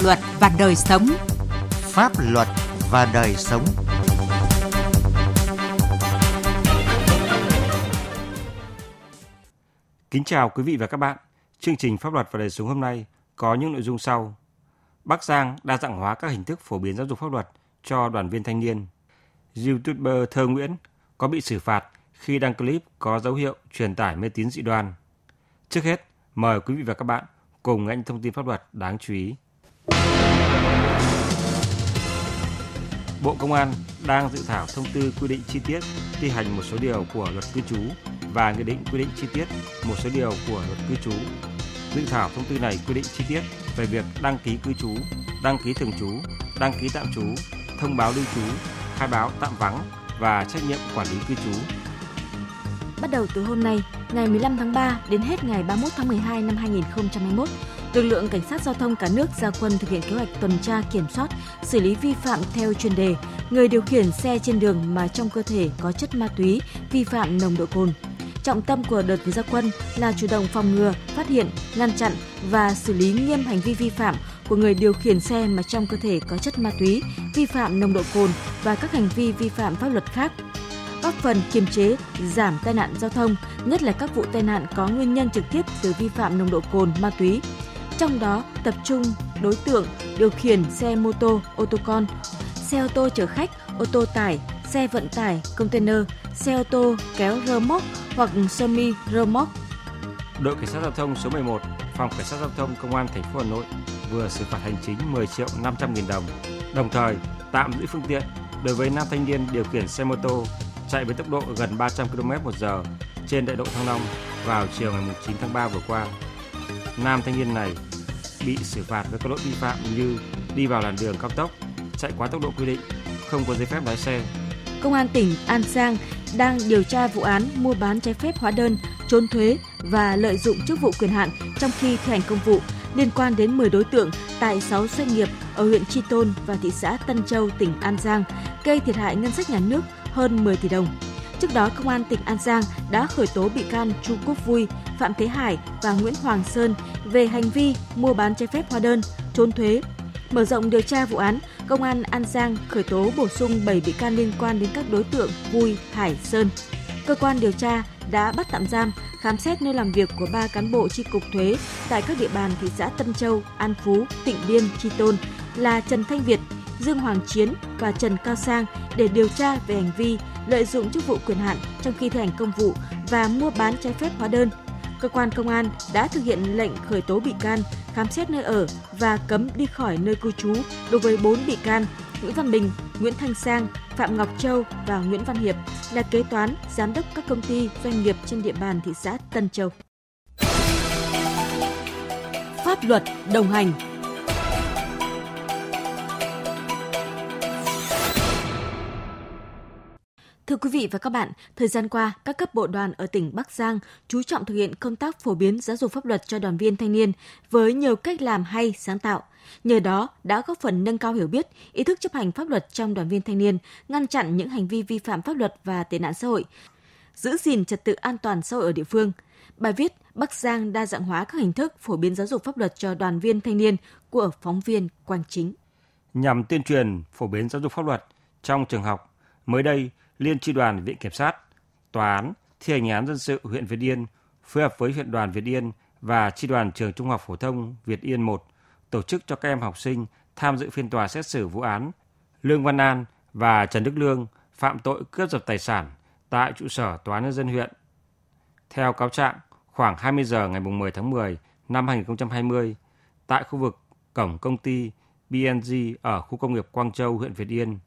luật và đời sống. Pháp luật và đời sống. Kính chào quý vị và các bạn. Chương trình Pháp luật và đời sống hôm nay có những nội dung sau. Bắc Giang đa dạng hóa các hình thức phổ biến giáo dục pháp luật cho đoàn viên thanh niên. YouTuber Thơ Nguyễn có bị xử phạt khi đăng clip có dấu hiệu truyền tải mê tín dị đoan. Trước hết, mời quý vị và các bạn cùng nghe thông tin pháp luật đáng chú ý. Bộ Công an đang dự thảo thông tư quy định chi tiết thi hành một số điều của luật cư trú và nghị định quy định chi tiết một số điều của luật cư trú. Dự thảo thông tư này quy định chi tiết về việc đăng ký cư trú, đăng ký thường trú, đăng ký tạm trú, thông báo lưu trú, khai báo tạm vắng và trách nhiệm quản lý cư trú. Bắt đầu từ hôm nay, ngày 15 tháng 3 đến hết ngày 31 tháng 12 năm 2021, lực lượng cảnh sát giao thông cả nước ra quân thực hiện kế hoạch tuần tra kiểm soát, xử lý vi phạm theo chuyên đề người điều khiển xe trên đường mà trong cơ thể có chất ma túy, vi phạm nồng độ cồn. Trọng tâm của đợt gia quân là chủ động phòng ngừa, phát hiện, ngăn chặn và xử lý nghiêm hành vi vi phạm của người điều khiển xe mà trong cơ thể có chất ma túy, vi phạm nồng độ cồn và các hành vi vi phạm pháp luật khác góp phần kiềm chế, giảm tai nạn giao thông, nhất là các vụ tai nạn có nguyên nhân trực tiếp từ vi phạm nồng độ cồn, ma túy. Trong đó tập trung đối tượng điều khiển xe mô tô, ô tô con, xe ô tô chở khách, ô tô tải, xe vận tải, container, xe ô tô kéo rơ móc hoặc semi rơ móc. Đội cảnh sát giao thông số 11, phòng cảnh sát giao thông công an thành phố Hà Nội vừa xử phạt hành chính 10 triệu 500 nghìn đồng, đồng thời tạm giữ phương tiện đối với nam thanh niên điều khiển xe mô tô chạy với tốc độ gần 300 km/h trên đại lộ Thăng Long vào chiều ngày 9 tháng 3 vừa qua. Nam thanh niên này bị xử phạt với các lỗi vi phạm như đi vào làn đường cao tốc, chạy quá tốc độ quy định, không có giấy phép lái xe. Công an tỉnh An Giang đang điều tra vụ án mua bán trái phép hóa đơn, trốn thuế và lợi dụng chức vụ quyền hạn trong khi thi hành công vụ liên quan đến 10 đối tượng tại 6 doanh nghiệp ở huyện Tri Tôn và thị xã Tân Châu, tỉnh An Giang, gây thiệt hại ngân sách nhà nước hơn 10 tỷ đồng. Trước đó, Công an tỉnh An Giang đã khởi tố bị can Chu Quốc Vui, Phạm Thế Hải và Nguyễn Hoàng Sơn về hành vi mua bán trái phép hóa đơn, trốn thuế. Mở rộng điều tra vụ án, Công an An Giang khởi tố bổ sung 7 bị can liên quan đến các đối tượng Vui, Hải, Sơn. Cơ quan điều tra đã bắt tạm giam, khám xét nơi làm việc của ba cán bộ tri cục thuế tại các địa bàn thị xã Tân Châu, An Phú, Tịnh Biên, Tri Tôn là Trần Thanh Việt, Dương Hoàng Chiến và Trần Cao Sang để điều tra về hành vi lợi dụng chức vụ quyền hạn trong khi thi hành công vụ và mua bán trái phép hóa đơn. Cơ quan công an đã thực hiện lệnh khởi tố bị can, khám xét nơi ở và cấm đi khỏi nơi cư trú đối với 4 bị can Nguyễn Văn Bình, Nguyễn Thanh Sang, Phạm Ngọc Châu và Nguyễn Văn Hiệp là kế toán, giám đốc các công ty, doanh nghiệp trên địa bàn thị xã Tân Châu. Pháp luật đồng hành Thưa quý vị và các bạn, thời gian qua, các cấp bộ đoàn ở tỉnh Bắc Giang chú trọng thực hiện công tác phổ biến giáo dục pháp luật cho đoàn viên thanh niên với nhiều cách làm hay, sáng tạo. Nhờ đó đã góp phần nâng cao hiểu biết, ý thức chấp hành pháp luật trong đoàn viên thanh niên, ngăn chặn những hành vi vi phạm pháp luật và tệ nạn xã hội, giữ gìn trật tự an toàn xã hội ở địa phương. Bài viết Bắc Giang đa dạng hóa các hình thức phổ biến giáo dục pháp luật cho đoàn viên thanh niên của phóng viên Quang Chính. Nhằm tuyên truyền phổ biến giáo dục pháp luật trong trường học, mới đây Liên tri đoàn Viện Kiểm sát, Tòa án, Thi hành án dân sự huyện Việt Yên phối hợp với huyện đoàn Việt Yên và tri đoàn trường Trung học phổ thông Việt Yên 1 tổ chức cho các em học sinh tham dự phiên tòa xét xử vụ án Lương Văn An và Trần Đức Lương phạm tội cướp giật tài sản tại trụ sở Tòa án nhân dân huyện. Theo cáo trạng, khoảng 20 giờ ngày 10 tháng 10 năm 2020, tại khu vực cổng công ty BNG ở khu công nghiệp Quang Châu, huyện Việt Yên,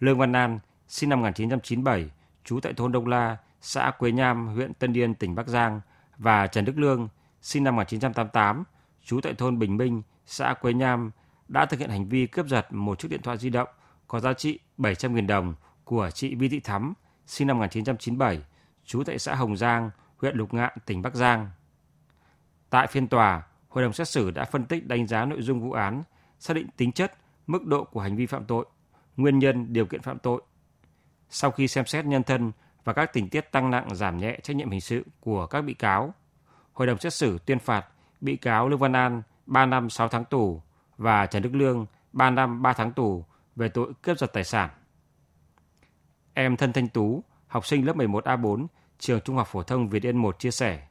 Lương Văn An sinh năm 1997, trú tại thôn Đông La, xã Quế Nham, huyện Tân Điên, tỉnh Bắc Giang và Trần Đức Lương, sinh năm 1988, trú tại thôn Bình Minh, xã Quế Nham đã thực hiện hành vi cướp giật một chiếc điện thoại di động có giá trị 700.000 đồng của chị Vi Thị Thắm, sinh năm 1997, trú tại xã Hồng Giang, huyện Lục Ngạn, tỉnh Bắc Giang. Tại phiên tòa, hội đồng xét xử đã phân tích đánh giá nội dung vụ án, xác định tính chất, mức độ của hành vi phạm tội, nguyên nhân, điều kiện phạm tội, sau khi xem xét nhân thân và các tình tiết tăng nặng giảm nhẹ trách nhiệm hình sự của các bị cáo, hội đồng xét xử tuyên phạt bị cáo Lương Văn An 3 năm 6 tháng tù và Trần Đức Lương 3 năm 3 tháng tù về tội cướp giật tài sản. Em Thân Thanh Tú, học sinh lớp 11A4, trường Trung học phổ thông Việt Yên 1 chia sẻ,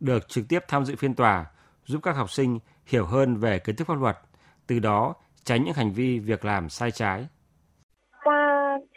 được trực tiếp tham dự phiên tòa giúp các học sinh hiểu hơn về kiến thức pháp luật, từ đó tránh những hành vi việc làm sai trái.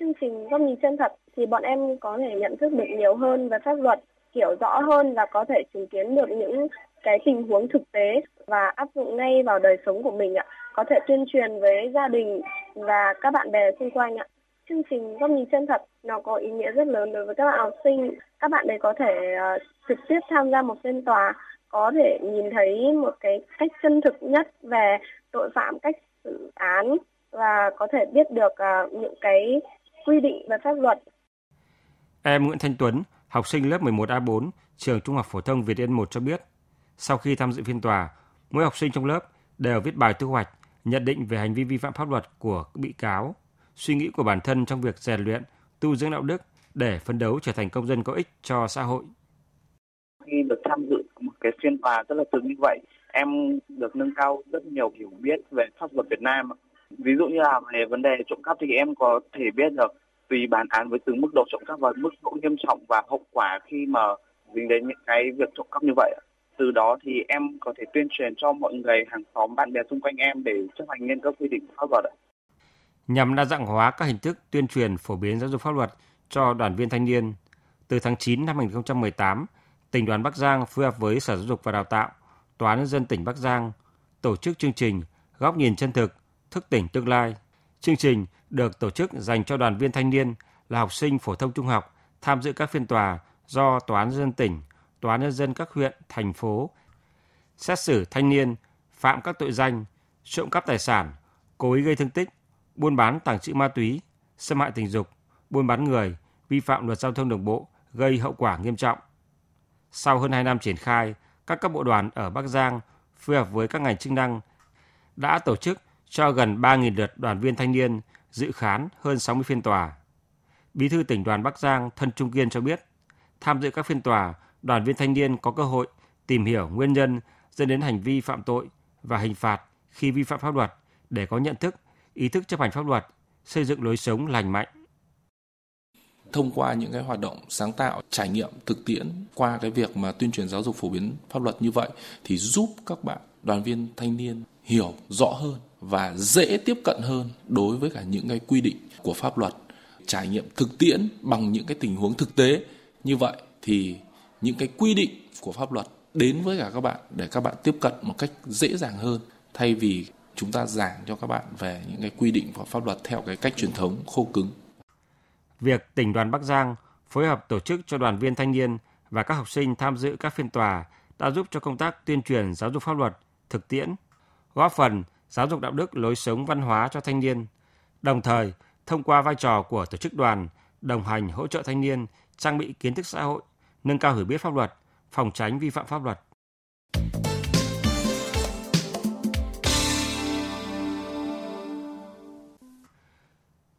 Chương trình góc nhìn chân thật thì bọn em có thể nhận thức được nhiều hơn về pháp luật, hiểu rõ hơn và có thể chứng kiến được những cái tình huống thực tế và áp dụng ngay vào đời sống của mình ạ. Có thể tuyên truyền với gia đình và các bạn bè xung quanh ạ. Chương trình góc nhìn chân thật nó có ý nghĩa rất lớn đối với các bạn học sinh. Các bạn ấy có thể uh, trực tiếp tham gia một phiên tòa, có thể nhìn thấy một cái cách chân thực nhất về tội phạm, cách xử án và có thể biết được uh, những cái quy định về pháp luật. Em Nguyễn Thanh Tuấn, học sinh lớp 11A4, trường Trung học phổ thông Việt Yên 1 cho biết, sau khi tham dự phiên tòa, mỗi học sinh trong lớp đều viết bài thu hoạch, nhận định về hành vi vi phạm pháp luật của bị cáo, suy nghĩ của bản thân trong việc rèn luyện, tu dưỡng đạo đức để phấn đấu trở thành công dân có ích cho xã hội. Khi được tham dự một cái phiên tòa rất là thực như vậy, em được nâng cao rất nhiều hiểu biết về pháp luật Việt Nam. Ví dụ như là về vấn đề trộm cắp thì em có thể biết được tùy bản án với từng mức độ trộm cắp và mức độ nghiêm trọng và hậu quả khi mà dính đến những cái việc trộm cắp như vậy. Từ đó thì em có thể tuyên truyền cho mọi người, hàng xóm, bạn bè xung quanh em để chấp hành nghiêm các quy định của pháp luật. Nhằm đa dạng hóa các hình thức tuyên truyền phổ biến giáo dục pháp luật cho đoàn viên thanh niên, từ tháng 9 năm 2018, tỉnh đoàn Bắc Giang phối hợp với Sở Giáo dục và Đào tạo, Tòa án nhân dân tỉnh Bắc Giang tổ chức chương trình Góc nhìn chân thực, thức tỉnh tương lai. Chương trình được tổ chức dành cho đoàn viên thanh niên là học sinh phổ thông trung học tham dự các phiên tòa do Tòa án dân tỉnh, Tòa án nhân dân các huyện, thành phố xét xử thanh niên phạm các tội danh trộm cắp tài sản, cố ý gây thương tích, buôn bán tàng trữ ma túy, xâm hại tình dục, buôn bán người, vi phạm luật giao thông đường bộ gây hậu quả nghiêm trọng. Sau hơn 2 năm triển khai, các cấp bộ đoàn ở Bắc Giang phối hợp với các ngành chức năng đã tổ chức cho gần 3.000 lượt đoàn viên thanh niên dự khán hơn 60 phiên tòa. Bí thư tỉnh đoàn Bắc Giang Thân Trung Kiên cho biết, tham dự các phiên tòa, đoàn viên thanh niên có cơ hội tìm hiểu nguyên nhân dẫn đến hành vi phạm tội và hình phạt khi vi phạm pháp luật để có nhận thức, ý thức chấp hành pháp luật, xây dựng lối sống lành mạnh. Thông qua những cái hoạt động sáng tạo, trải nghiệm thực tiễn qua cái việc mà tuyên truyền giáo dục phổ biến pháp luật như vậy thì giúp các bạn đoàn viên thanh niên hiểu rõ hơn và dễ tiếp cận hơn đối với cả những cái quy định của pháp luật trải nghiệm thực tiễn bằng những cái tình huống thực tế như vậy thì những cái quy định của pháp luật đến với cả các bạn để các bạn tiếp cận một cách dễ dàng hơn thay vì chúng ta giảng cho các bạn về những cái quy định của pháp luật theo cái cách truyền thống khô cứng. Việc tỉnh đoàn Bắc Giang phối hợp tổ chức cho đoàn viên thanh niên và các học sinh tham dự các phiên tòa đã giúp cho công tác tuyên truyền giáo dục pháp luật thực tiễn, góp phần giáo dục đạo đức lối sống văn hóa cho thanh niên. Đồng thời, thông qua vai trò của tổ chức đoàn, đồng hành hỗ trợ thanh niên trang bị kiến thức xã hội, nâng cao hiểu biết pháp luật, phòng tránh vi phạm pháp luật.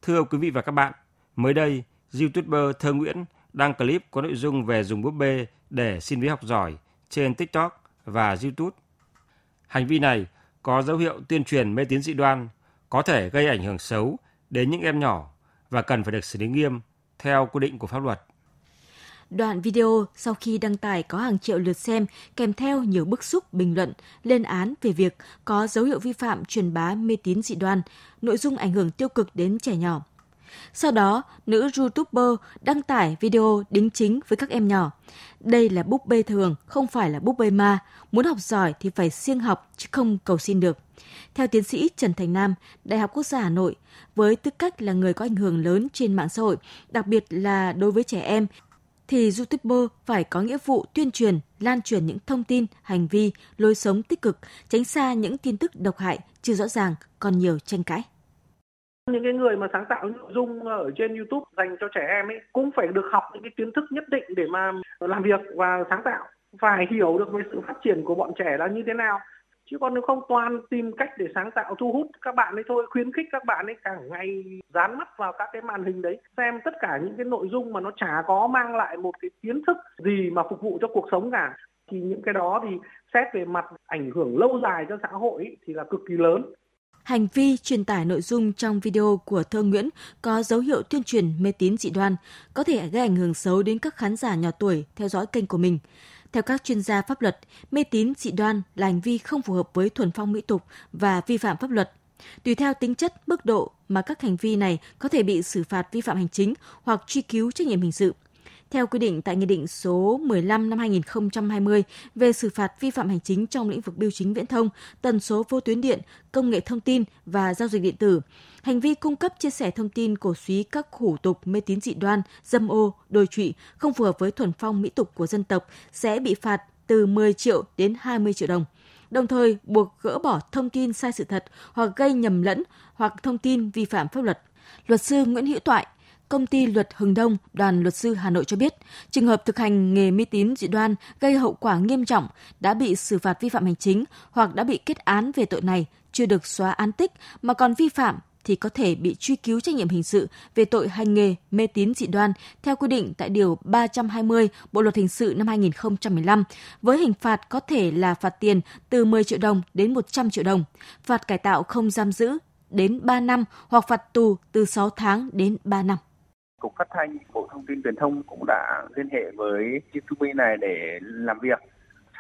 Thưa quý vị và các bạn, mới đây, YouTuber Thơ Nguyễn đăng clip có nội dung về dùng búp bê để xin vé học giỏi trên TikTok và YouTube. Hành vi này có dấu hiệu tuyên truyền mê tín dị đoan, có thể gây ảnh hưởng xấu đến những em nhỏ và cần phải được xử lý nghiêm theo quy định của pháp luật. Đoạn video sau khi đăng tải có hàng triệu lượt xem kèm theo nhiều bức xúc bình luận lên án về việc có dấu hiệu vi phạm truyền bá mê tín dị đoan, nội dung ảnh hưởng tiêu cực đến trẻ nhỏ. Sau đó, nữ YouTuber đăng tải video đính chính với các em nhỏ. Đây là búp bê thường, không phải là búp bê ma. Muốn học giỏi thì phải siêng học chứ không cầu xin được. Theo tiến sĩ Trần Thành Nam, Đại học Quốc gia Hà Nội, với tư cách là người có ảnh hưởng lớn trên mạng xã hội, đặc biệt là đối với trẻ em, thì YouTuber phải có nghĩa vụ tuyên truyền, lan truyền những thông tin, hành vi, lối sống tích cực, tránh xa những tin tức độc hại, chưa rõ ràng, còn nhiều tranh cãi những cái người mà sáng tạo nội dung ở trên YouTube dành cho trẻ em ấy cũng phải được học những cái kiến thức nhất định để mà làm việc và sáng tạo. Phải hiểu được về sự phát triển của bọn trẻ là như thế nào. Chứ còn nếu không toàn tìm cách để sáng tạo thu hút các bạn ấy thôi khuyến khích các bạn ấy càng ngày dán mắt vào các cái màn hình đấy xem tất cả những cái nội dung mà nó chả có mang lại một cái kiến thức gì mà phục vụ cho cuộc sống cả. Thì những cái đó thì xét về mặt ảnh hưởng lâu dài cho xã hội ấy, thì là cực kỳ lớn hành vi truyền tải nội dung trong video của thơ Nguyễn có dấu hiệu tuyên truyền mê tín dị đoan, có thể gây ảnh hưởng xấu đến các khán giả nhỏ tuổi theo dõi kênh của mình. Theo các chuyên gia pháp luật, mê tín dị đoan là hành vi không phù hợp với thuần phong mỹ tục và vi phạm pháp luật. Tùy theo tính chất, mức độ mà các hành vi này có thể bị xử phạt vi phạm hành chính hoặc truy cứu trách nhiệm hình sự – theo quy định tại Nghị định số 15 năm 2020 về xử phạt vi phạm hành chính trong lĩnh vực bưu chính viễn thông, tần số vô tuyến điện, công nghệ thông tin và giao dịch điện tử, hành vi cung cấp chia sẻ thông tin cổ suý các hủ tục mê tín dị đoan, dâm ô, đồi trụy không phù hợp với thuần phong mỹ tục của dân tộc sẽ bị phạt từ 10 triệu đến 20 triệu đồng đồng thời buộc gỡ bỏ thông tin sai sự thật hoặc gây nhầm lẫn hoặc thông tin vi phạm pháp luật. Luật sư Nguyễn Hữu Toại, Công ty luật Hưng Đông, đoàn luật sư Hà Nội cho biết, trường hợp thực hành nghề mê tín dị đoan gây hậu quả nghiêm trọng đã bị xử phạt vi phạm hành chính hoặc đã bị kết án về tội này chưa được xóa án tích mà còn vi phạm thì có thể bị truy cứu trách nhiệm hình sự về tội hành nghề mê tín dị đoan theo quy định tại Điều 320 Bộ Luật Hình sự năm 2015, với hình phạt có thể là phạt tiền từ 10 triệu đồng đến 100 triệu đồng, phạt cải tạo không giam giữ đến 3 năm hoặc phạt tù từ 6 tháng đến 3 năm. Cục Phát thanh Bộ Thông tin Truyền thông cũng đã liên hệ với YouTube này để làm việc.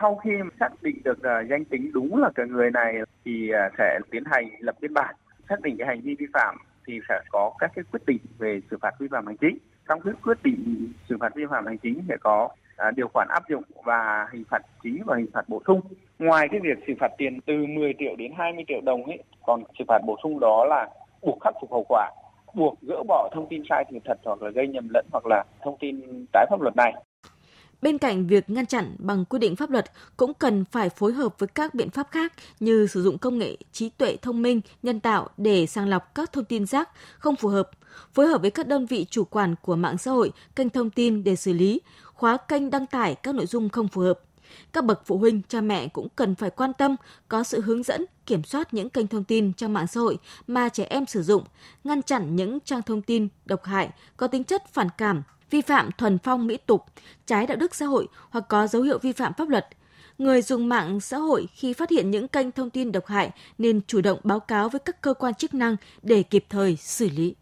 Sau khi xác định được à, danh tính đúng là cái người này thì à, sẽ tiến hành lập biên bản, xác định cái hành vi vi phạm thì sẽ có các cái quyết định về xử phạt vi phạm hành chính. Trong cái quyết định xử phạt vi phạm hành chính sẽ có à, điều khoản áp dụng và hình phạt chính và hình phạt bổ sung. Ngoài cái việc xử phạt tiền từ 10 triệu đến 20 triệu đồng ấy, còn xử phạt bổ sung đó là buộc khắc phục hậu quả buộc gỡ bỏ thông tin sai sự thật hoặc là gây nhầm lẫn hoặc là thông tin trái pháp luật này. Bên cạnh việc ngăn chặn bằng quy định pháp luật cũng cần phải phối hợp với các biện pháp khác như sử dụng công nghệ trí tuệ thông minh, nhân tạo để sàng lọc các thông tin rác không phù hợp, phối hợp với các đơn vị chủ quản của mạng xã hội, kênh thông tin để xử lý, khóa kênh đăng tải các nội dung không phù hợp. Các bậc phụ huynh, cha mẹ cũng cần phải quan tâm, có sự hướng dẫn, kiểm soát những kênh thông tin trong mạng xã hội mà trẻ em sử dụng, ngăn chặn những trang thông tin độc hại, có tính chất phản cảm, vi phạm thuần phong mỹ tục, trái đạo đức xã hội hoặc có dấu hiệu vi phạm pháp luật. Người dùng mạng xã hội khi phát hiện những kênh thông tin độc hại nên chủ động báo cáo với các cơ quan chức năng để kịp thời xử lý.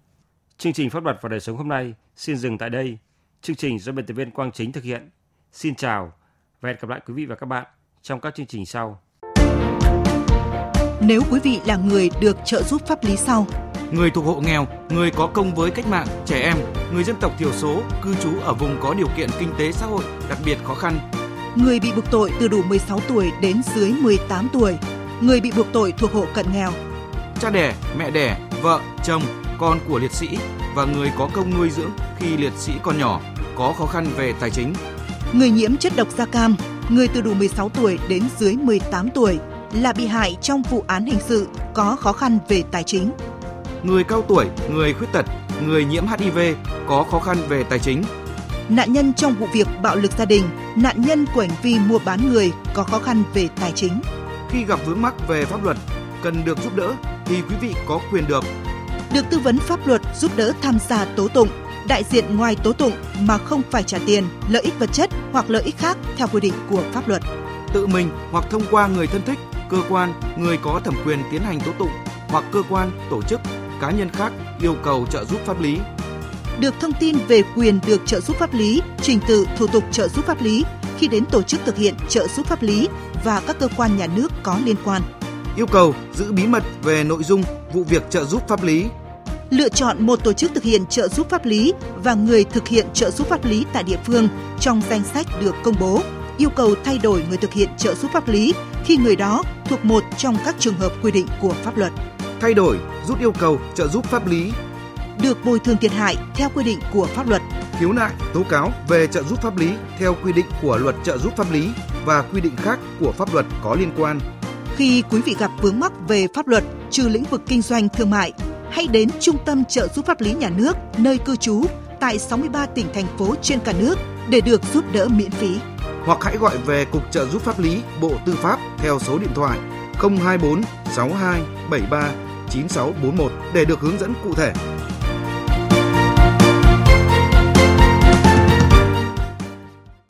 Chương trình pháp luật và đời sống hôm nay xin dừng tại đây. Chương trình do biên tập viên Quang Chính thực hiện. Xin chào và hẹn gặp lại quý vị và các bạn trong các chương trình sau. Nếu quý vị là người được trợ giúp pháp lý sau, người thuộc hộ nghèo, người có công với cách mạng, trẻ em, người dân tộc thiểu số, cư trú ở vùng có điều kiện kinh tế xã hội đặc biệt khó khăn, người bị buộc tội từ đủ 16 tuổi đến dưới 18 tuổi, người bị buộc tội thuộc hộ cận nghèo, cha đẻ, mẹ đẻ, vợ, chồng, con của liệt sĩ và người có công nuôi dưỡng khi liệt sĩ còn nhỏ có khó khăn về tài chính người nhiễm chất độc da cam, người từ đủ 16 tuổi đến dưới 18 tuổi là bị hại trong vụ án hình sự có khó khăn về tài chính. Người cao tuổi, người khuyết tật, người nhiễm HIV có khó khăn về tài chính. Nạn nhân trong vụ việc bạo lực gia đình, nạn nhân của hành vi mua bán người có khó khăn về tài chính. Khi gặp vướng mắc về pháp luật, cần được giúp đỡ thì quý vị có quyền được được tư vấn pháp luật giúp đỡ tham gia tố tụng đại diện ngoài tố tụng mà không phải trả tiền, lợi ích vật chất hoặc lợi ích khác theo quy định của pháp luật. Tự mình hoặc thông qua người thân thích, cơ quan, người có thẩm quyền tiến hành tố tụng hoặc cơ quan, tổ chức, cá nhân khác yêu cầu trợ giúp pháp lý. Được thông tin về quyền được trợ giúp pháp lý, trình tự thủ tục trợ giúp pháp lý khi đến tổ chức thực hiện trợ giúp pháp lý và các cơ quan nhà nước có liên quan. Yêu cầu giữ bí mật về nội dung vụ việc trợ giúp pháp lý lựa chọn một tổ chức thực hiện trợ giúp pháp lý và người thực hiện trợ giúp pháp lý tại địa phương trong danh sách được công bố, yêu cầu thay đổi người thực hiện trợ giúp pháp lý khi người đó thuộc một trong các trường hợp quy định của pháp luật. Thay đổi, rút yêu cầu trợ giúp pháp lý được bồi thường thiệt hại theo quy định của pháp luật. Khiếu nại, tố cáo về trợ giúp pháp lý theo quy định của luật trợ giúp pháp lý và quy định khác của pháp luật có liên quan. Khi quý vị gặp vướng mắc về pháp luật trừ lĩnh vực kinh doanh thương mại, hãy đến Trung tâm trợ giúp pháp lý nhà nước, nơi cư trú, tại 63 tỉnh, thành phố trên cả nước để được giúp đỡ miễn phí. Hoặc hãy gọi về Cục trợ giúp pháp lý Bộ Tư pháp theo số điện thoại 024 62 73 9641 để được hướng dẫn cụ thể.